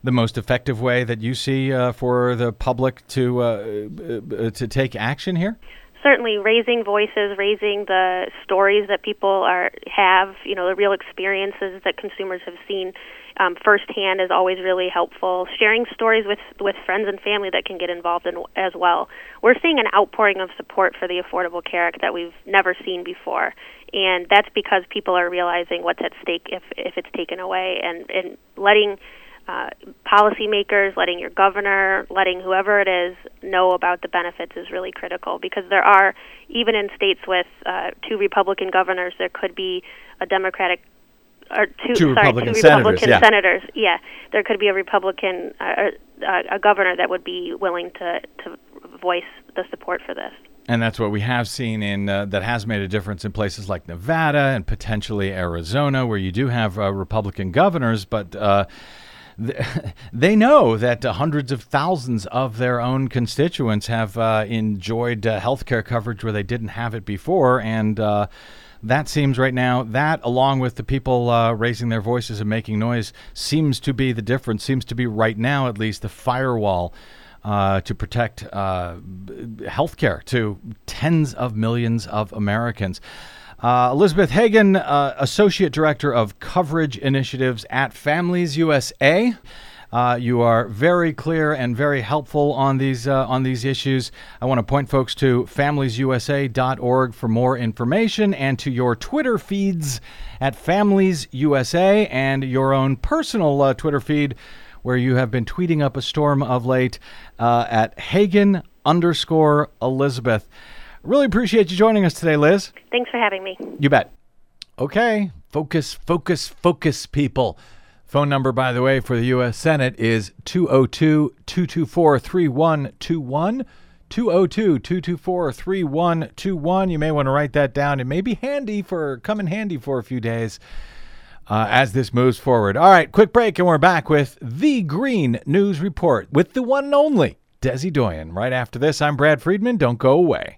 the most effective way that you see for the public to to take action here? Certainly raising voices, raising the stories that people are have, you know, the real experiences that consumers have seen um, firsthand is always really helpful. Sharing stories with with friends and family that can get involved in as well. We're seeing an outpouring of support for the Affordable Care Act that we've never seen before, and that's because people are realizing what's at stake if if it's taken away, and and letting uh, policymakers, letting your governor, letting whoever it is know about the benefits is really critical because there are, even in states with uh, two Republican governors, there could be a Democratic or two, two sorry, Republican, two senators, Republican yeah. senators. Yeah, there could be a Republican, uh, uh, a governor that would be willing to to voice the support for this. And that's what we have seen in uh, that has made a difference in places like Nevada and potentially Arizona, where you do have uh, Republican governors, but uh, they know that uh, hundreds of thousands of their own constituents have uh, enjoyed uh, health care coverage where they didn't have it before. And uh, that seems right now, that along with the people uh, raising their voices and making noise, seems to be the difference, seems to be right now at least the firewall. Uh, to protect uh, health care to tens of millions of Americans. Uh, Elizabeth Hagan, uh, Associate Director of Coverage Initiatives at Families USA. Uh, you are very clear and very helpful on these uh, on these issues. I want to point folks to familiesusa.org for more information and to your Twitter feeds at Families USA and your own personal uh, Twitter feed where you have been tweeting up a storm of late uh, at Hagan underscore Elizabeth. Really appreciate you joining us today, Liz. Thanks for having me. You bet. Okay, focus, focus, focus, people. Phone number, by the way, for the U.S. Senate is 202 224 3121. 202 224 3121. You may want to write that down. It may be handy for, come in handy for a few days uh, as this moves forward. All right, quick break, and we're back with the Green News Report with the one and only Desi Doyen. Right after this, I'm Brad Friedman. Don't go away.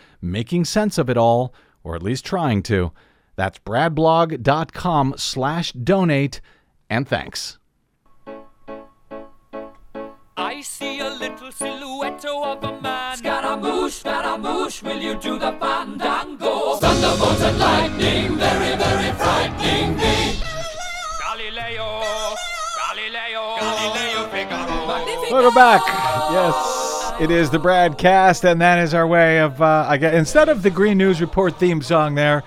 making sense of it all, or at least trying to. That's bradblog.com slash donate, and thanks. I see a little silhouette of a man. Scaramouche, Scaramouche, will you do the fandango? Thunderbolt and lightning, very, very frightening me. Galileo, Galileo, Galileo Figaro. Welcome back. Yes, it is the BradCast, and that is our way of, uh, I guess, instead of the Green News Report theme song there,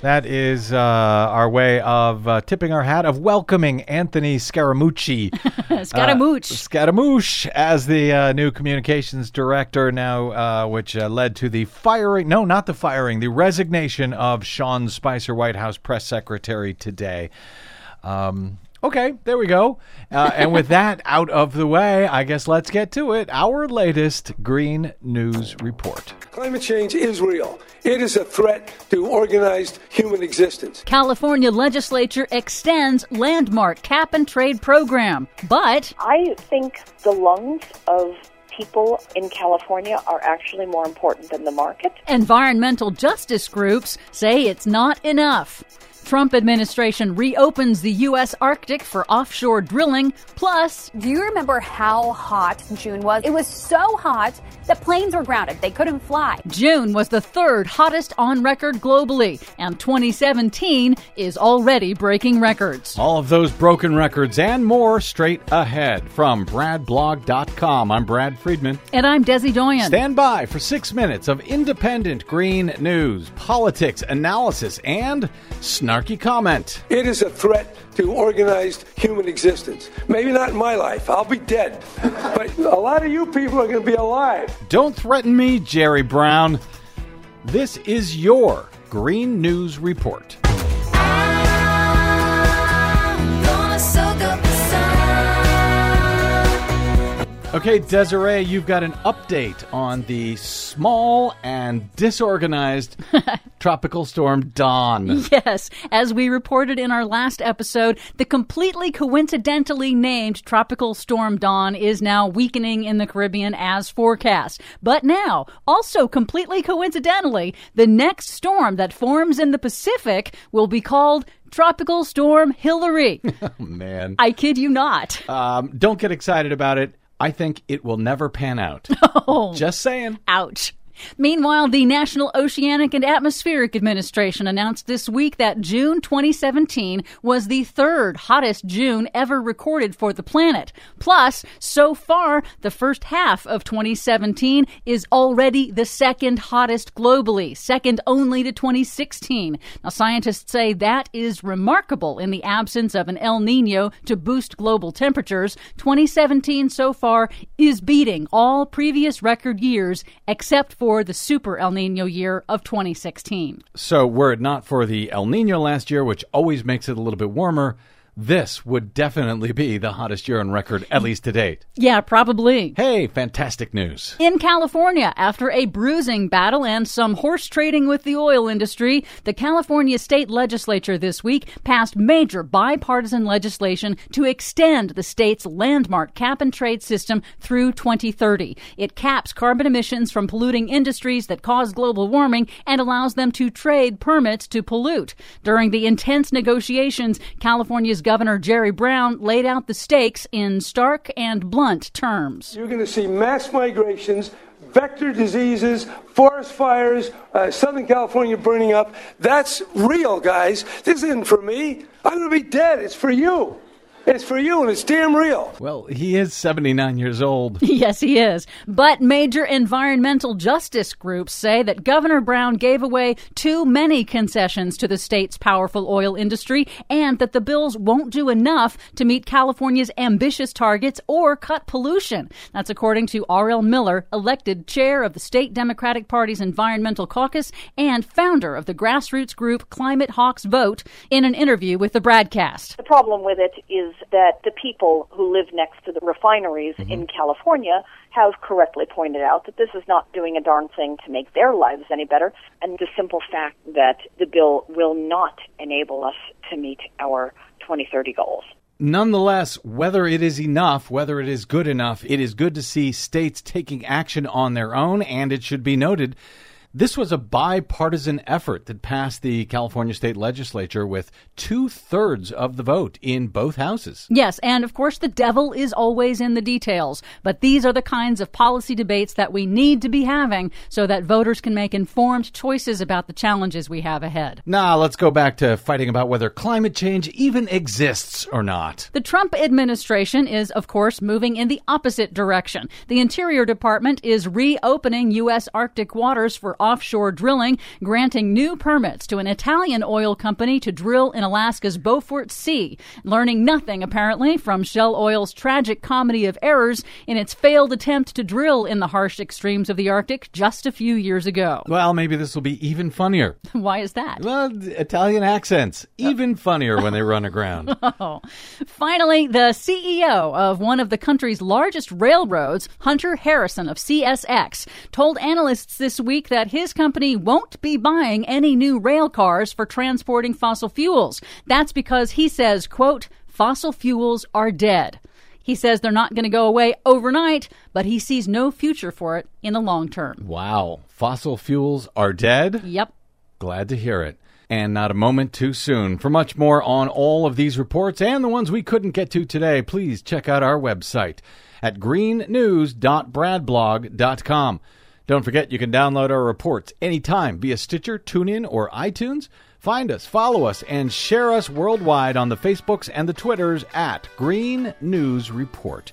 that is uh, our way of uh, tipping our hat, of welcoming Anthony Scaramucci. Scaramouche. Uh, Scaramouche as the uh, new communications director now, uh, which uh, led to the firing, no, not the firing, the resignation of Sean Spicer, White House press secretary today. Um, okay, there we go. Uh, and with that out of the way, I guess let's get to it. Our latest Green News Report. Climate change is real. It is a threat to organized human existence. California legislature extends landmark cap and trade program, but I think the lungs of people in California are actually more important than the market. environmental justice groups say it's not enough. Trump administration reopens the U.S. Arctic for offshore drilling. Plus, Do you remember how hot June was? It was so hot that planes were grounded. They couldn't fly. June was the third hottest on record globally, and 2017 is already breaking records. All of those broken records and more straight ahead from BradBlog.com. I'm Brad Friedman. And I'm Desi Doyen. Stand by for six minutes of independent green news, politics, analysis, and snarky comment. It is a threat to organized human existence. Maybe not in my life. I'll be dead. But a lot of you people are going to be alive. Don't threaten me, Jerry Brown. This is your Green News Report. Okay, Desiree, you've got an update on the small and disorganized tropical storm Don. Yes, as we reported in our last episode, the completely coincidentally named Tropical Storm Don is now weakening in the Caribbean as forecast. But now, also completely coincidentally, the next storm that forms in the Pacific will be called Tropical Storm Hilary. Oh, Man. I kid you not. Um, don't get excited about it. I think it will never pan out. Just saying. Ouch. Meanwhile, the National Oceanic and Atmospheric Administration announced this week that June 2017 was the third hottest June ever recorded for the planet. Plus, so far, the first half of 2017 is already the second hottest globally, second only to 2016. Now, scientists say that is remarkable in the absence of an El Nino to boost global temperatures. 2017 so far is beating all previous record years except for the super El Nino year of 2016. So, were it not for the El Nino last year, which always makes it a little bit warmer, this would definitely be the hottest year on record, at least to date. Yeah, probably. Hey, fantastic news. In California, after a bruising battle and some horse trading with the oil industry, the California state legislature this week passed major bipartisan legislation to extend the state's landmark cap and trade system through 2030. It caps carbon emissions from polluting industries that cause global warming and allows them to trade permits to pollute. During the intense negotiations, California's Governor Jerry Brown laid out the stakes in stark and blunt terms. You're going to see mass migrations, vector diseases, forest fires, uh, Southern California burning up. That's real, guys. This isn't for me. I'm going to be dead. It's for you. It's for you, and it's damn real. Well, he is 79 years old. Yes, he is. But major environmental justice groups say that Governor Brown gave away too many concessions to the state's powerful oil industry and that the bills won't do enough to meet California's ambitious targets or cut pollution. That's according to R.L. Miller, elected chair of the state Democratic Party's Environmental Caucus and founder of the grassroots group Climate Hawks Vote, in an interview with the BradCast. The problem with it is that the people who live next to the refineries mm-hmm. in California have correctly pointed out that this is not doing a darn thing to make their lives any better, and the simple fact that the bill will not enable us to meet our 2030 goals. Nonetheless, whether it is enough, whether it is good enough, it is good to see states taking action on their own, and it should be noted This was a bipartisan effort that passed the California state legislature with two thirds of the vote in both houses. Yes, and of course, the devil is always in the details. But these are the kinds of policy debates that we need to be having so that voters can make informed choices about the challenges we have ahead. Now, let's go back to fighting about whether climate change even exists or not. The Trump administration is, of course, moving in the opposite direction. The Interior Department is reopening U.S. Arctic waters for offshore drilling, granting new permits to an Italian oil company to drill in Alaska's Beaufort Sea, learning nothing, apparently, from Shell Oil's tragic comedy of errors in its failed attempt to drill in the harsh extremes of the Arctic just a few years ago. Well, maybe this will be even funnier. Why is that? Well, Italian accents, uh, even funnier when they run aground. Oh. Finally, the CEO of one of the country's largest railroads, Hunter Harrison of CSX, told analysts this week that his company won't be buying any new rail cars for transporting fossil fuels. That's because he says, quote, fossil fuels are dead. He says they're not going to go away overnight, but he sees no future for it in the long term. Wow. Fossil fuels are dead? Yep. Glad to hear it. And not a moment too soon. For much more on all of these reports and the ones we couldn't get to today, please check out our website at greennews.bradblog.com. Don't forget you can download our reports anytime via Stitcher, TuneIn, or iTunes. Find us, follow us, and share us worldwide on the Facebooks and the Twitters at Green News Report.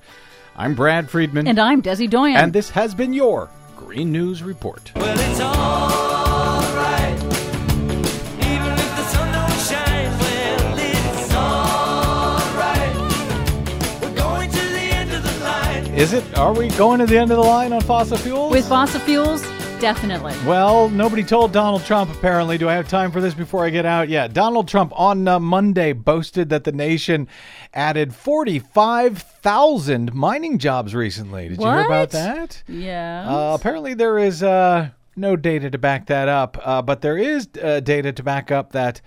I'm Brad Friedman. And I'm Desi Doyen. And this has been your Green News Report. Well, Is it? Are we going to the end of the line on fossil fuels? With fossil fuels, definitely. Well, nobody told Donald Trump, apparently. Do I have time for this before I get out? Yeah. Donald Trump on uh, Monday boasted that the nation added 45,000 mining jobs recently. Did you hear about that? Yeah. Uh, apparently, there is uh, no data to back that up, uh, but there is uh, data to back up that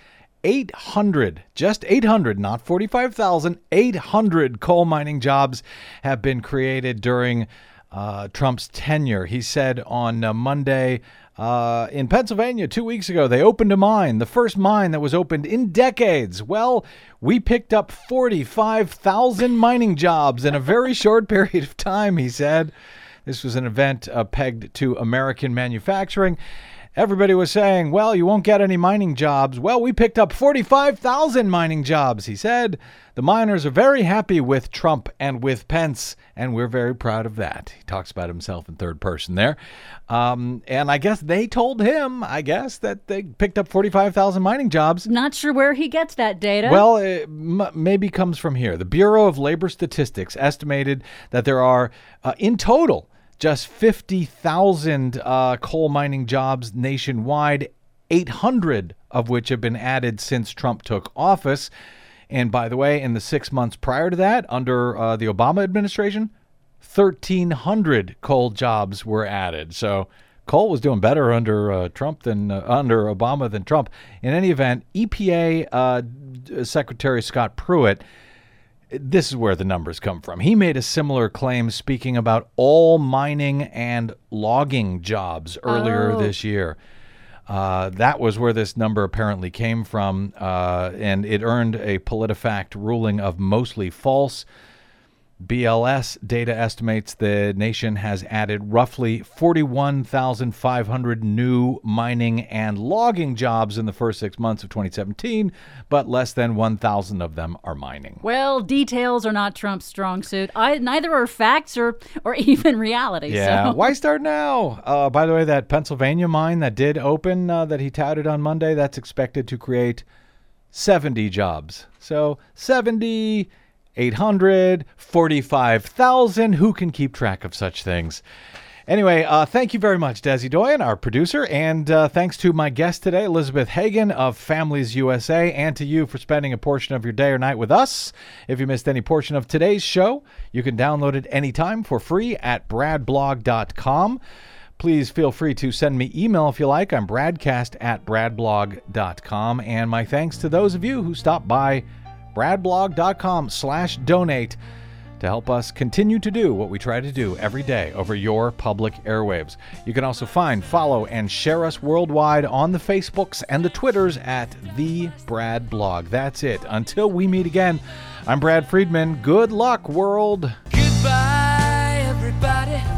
800, just 800, not 45,000, 800 coal mining jobs have been created during uh, Trump's tenure. He said on uh, Monday uh, in Pennsylvania two weeks ago, they opened a mine, the first mine that was opened in decades. Well, we picked up 45,000 mining jobs in a very short period of time, he said. This was an event uh, pegged to American manufacturing. Everybody was saying, well, you won't get any mining jobs. Well, we picked up 45,000 mining jobs, he said. The miners are very happy with Trump and with Pence, and we're very proud of that. He talks about himself in third person there. Um, and I guess they told him, I guess, that they picked up 45,000 mining jobs. Not sure where he gets that data. Well, it m- maybe comes from here. The Bureau of Labor Statistics estimated that there are, uh, in total, just 50,000 uh, coal mining jobs nationwide, 800 of which have been added since Trump took office. And by the way, in the six months prior to that, under uh, the Obama administration, 1,300 coal jobs were added. So coal was doing better under uh, Trump than uh, under Obama than Trump. In any event, EPA uh, Secretary Scott Pruitt this is where the numbers come from. He made a similar claim speaking about all mining and logging jobs earlier Oh. this year. Uh, that was where this number apparently came from, uh, and it earned a PolitiFact ruling of mostly false. BLS data estimates the nation has added roughly 41,500 new mining and logging jobs in the first six months of 2017, but less than 1,000 of them are mining. well, details are not Trump's strong suit. I, neither are facts or, or even reality. Yeah, So. why start now? Uh, by the way, that Pennsylvania mine that did open uh, that he touted on Monday, that's expected to create 70 jobs. So 70, 800, 45,000. Who can keep track of such things? Anyway, uh, thank you very much, Desi Doyen, our producer, and uh, thanks to my guest today, Elizabeth Hagan of Families USA, and to you for spending a portion of your day or night with us. If you missed any portion of today's show, you can download it anytime for free at bradblog.com. Please feel free to send me email if you like. I'm bradcast at bradblog.com. And my thanks to those of you who stopped by bradblog.com slash donate to help us continue to do what we try to do every day over your public airwaves. You can also find, follow, and share us worldwide on the Facebooks and the Twitters at The Brad Blog. That's it. Until we meet again, I'm Brad Friedman. Good luck, world. Goodbye, everybody.